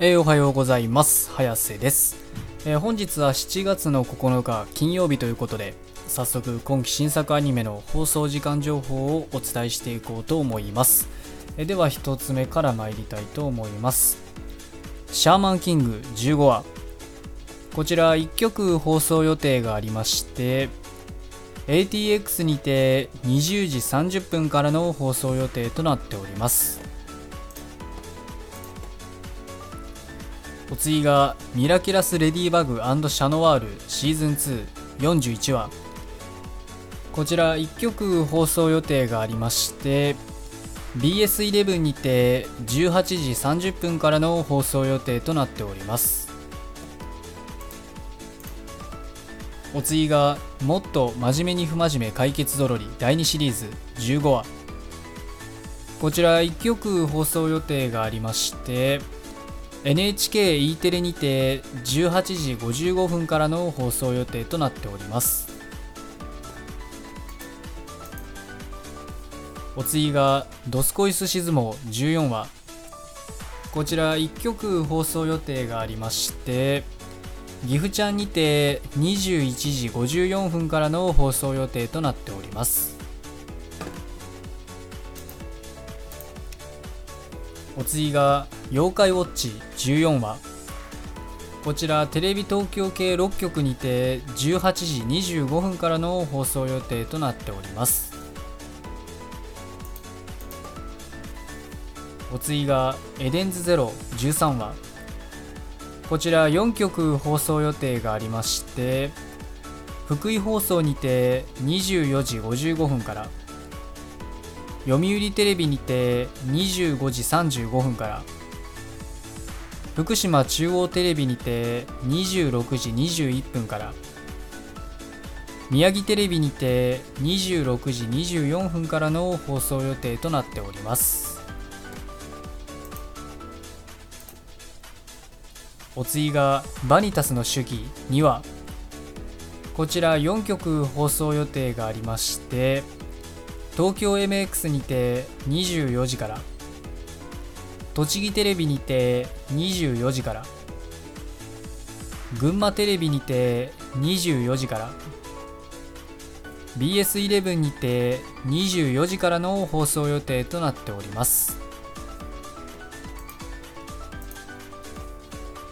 えー、おはようございます。早瀬です、えー、本日は7月の9日金曜日ということで早速今期新作アニメの放送時間情報をお伝えしていこうと思います、えー、では1つ目から参りたいと思います。シャーマンキング15話。こちら1曲放送予定がありまして ATX にて20時30分からの放送予定となっております。お次がミラキュラス・レディバグシャノワールシーズン241話。こちら1曲放送予定がありまして BS11 にて18時30分からの放送予定となっております。お次がもっと真面目に不真面目解決ぞろり第2シリーズ15話。こちら1曲放送予定がありまして NHKE テレにて18時55分からの放送予定となっております。お次が「ドスコイスシズモ14話」こちら1曲放送予定がありまして岐阜ちゃんにて21時54分からの放送予定となっております。お次が「妖怪ウォッチ14話」こちらテレビ東京系6局にて18時25分からの放送予定となっております。お次が「エデンズゼロ13話」こちら4局放送予定がありまして福井放送にて24時55分から「読売テレビにて25時35分から福島中央テレビにて26時21分から宮城テレビにて26時24分からの放送予定となっております。お次がバニタスの手記2話こちら4曲放送予定がありまして東京 MX にて24時から栃木テレビにて24時から。群馬テレビにて24時から。BS11 にて24時からの放送予定となっております。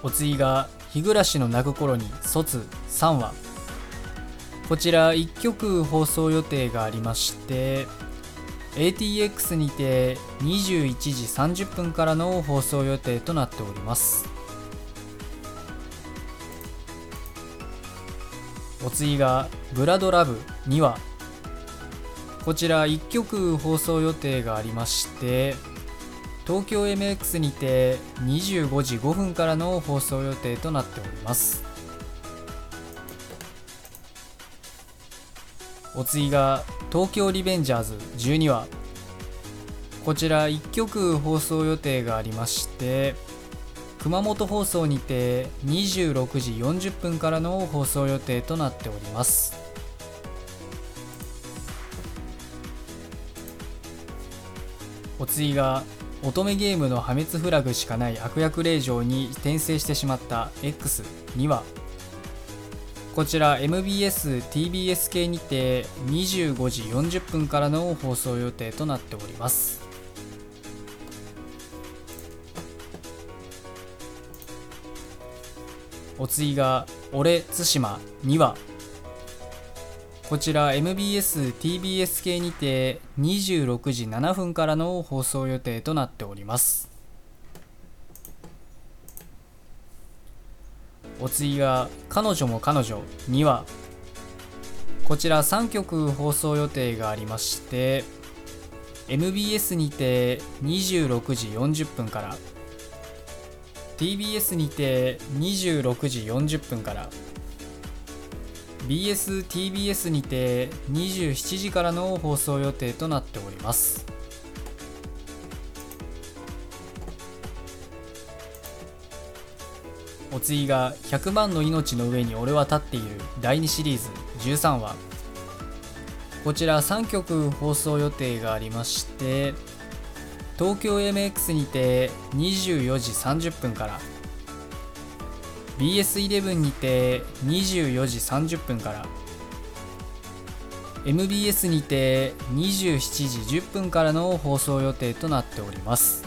お次が「日暮らしの泣く頃に卒3話」こちら1曲放送予定がありまして ATX にて21時30分からの放送予定となっております。お次が「ブラドラブ」2話こちら1曲放送予定がありまして東京 MX にて25時5分からの放送予定となっております。お次が東京リベンジャーズ12話こちら1曲放送予定がありまして熊本放送にて26時40分からの放送予定となっております。お次が乙女ゲームの破滅フラグしかない悪役令嬢に転生してしまった X2 話こちら MBS、TBS 系にて25時40分からの放送予定となっております。お次が「俺対馬」2話こちら MBS、TBS 系にて26時7分からの放送予定となっております。お次が「彼女も彼女」2話こちら3曲放送予定がありまして MBS にて26時40分から TBS にて26時40分から BSTBS にて27時からの放送予定となっております。お次が100万の命の上に俺は立っている。第2シリーズ。13話。こちら3曲放送予定がありまして東京 MX にて24時30分から BS11 にて24時30分から MBS にて27時10分からの放送予定となっております。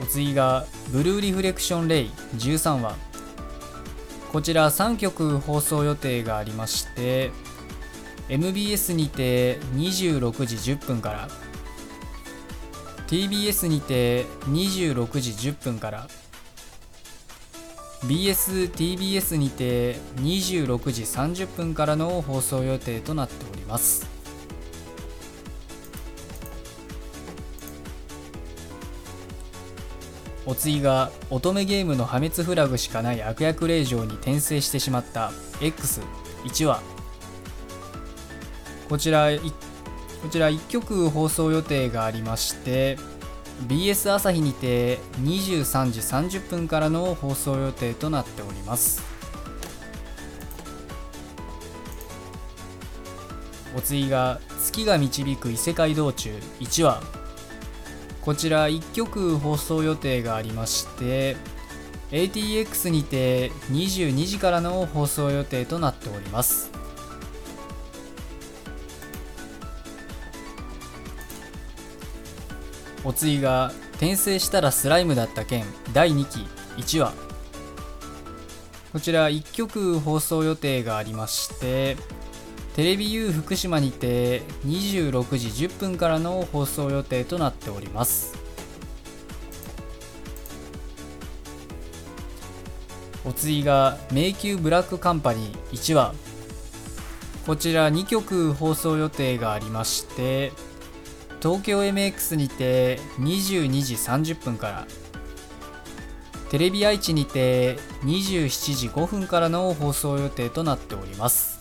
お次がブルーリフレクションレイ13話。こちら3曲放送予定がありまして MBS にて26時10分から TBS にて26時10分から BSTBS にて26時30分からの放送予定となっております。お次が乙女ゲームの破滅フラグしかない悪役令嬢に転生してしまった X1 話こちらこちら1曲放送予定がありまして BS 朝日にて23時30分からの放送予定となっております。お次が月が導く異世界道中。1話こちら1曲放送予定がありまして ATX にて22時からの放送予定となっております。お次が転生したらスライムだった件第2期1話こちら1曲放送予定がありましてテレビ U 福島にて26時10分からの放送予定となっております。お次が迷宮ブラックカンパニー1話こちら2曲放送予定がありまして東京 MX にて22時30分からテレビ愛知にて27時5分からの放送予定となっております。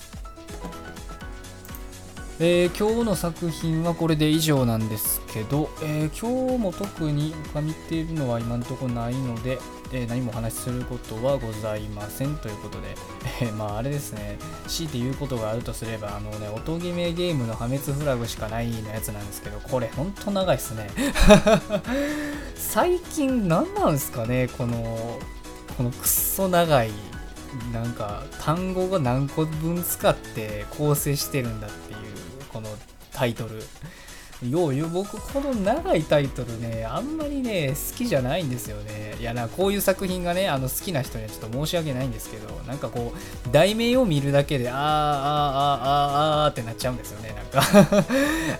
えー、今日の作品はこれで以上なんですけど、えー、今日も特に他見ているのは今のところないので、えー、何もお話しすることはございませんということで、えまああれですね、強いて言うことがあるとすれば、あのね、音決めゲームの破滅フラグしかないのやつなんですけど、これほんと長いっすね。最近何なんすかね、この、このくっそ長いなんか単語が何個分使って構成してるんだっていうこのタイトル。よう言う僕この長いタイトルねあんまりね好きじゃないんですよね。いやなこういう作品がねあの好きな人にはちょっと申し訳ないんですけどなんかこう題名を見るだけであーあーあーあーあーってなっちゃうんですよねなんか。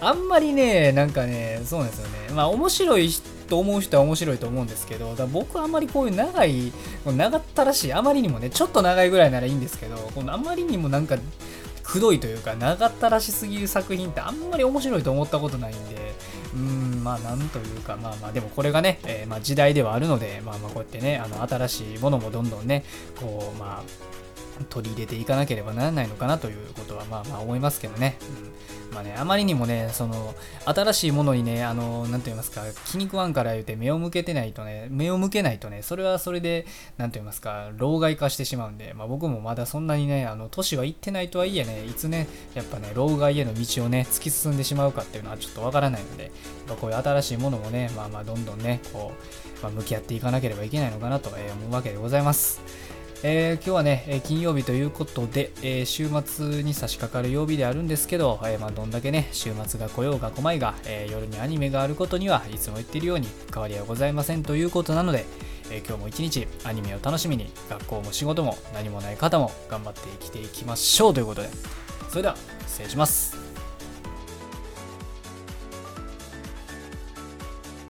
あんまりねなんかねそうなんですよね。まあ面白いと思う人は面白いと思うんですけどだ僕はあんまりこういう長い長ったらしいあまりにもねちょっと長いぐらいならいいんですけどこのあまりにもなんかくどいというか長ったらしすぎる作品ってあんまり面白いと思ったことないんでうんまあなんというかまあまあでもこれがね、えー、まあ時代ではあるのでまあまあこうやってねあの新しいものもどんどんねこうまあ取り入れていかなければならないのかなということはまあまあ思いますけどね。うん、まあね、あまりにもね、その、新しいものにね、あの、なんと言いますか、気に食わんから言うて目を向けてないとね、目を向けないとね、それはそれで、なんと言いますか、老害化してしまうんで、まあ僕もまだそんなにね、あの、年は行ってないとはいえね、いつね、やっぱね、老害への道をね、突き進んでしまうかっていうのはちょっとわからないので、やっぱこういう新しいものもね、まあまあどんどんね、こう、まあ、向き合っていかなければいけないのかなと思うわけでございます。えー、今日はね、金曜日ということで、えー、週末に差し掛かる曜日であるんですけど、えー、まあ、どんだけね、週末が来ようが来まいが、え夜にアニメがあることにはいつも言っているように変わりはございませんということなので、え今日も一日アニメを楽しみに、学校も仕事も何もない方も頑張って生きていきましょうということで、それでは失礼します。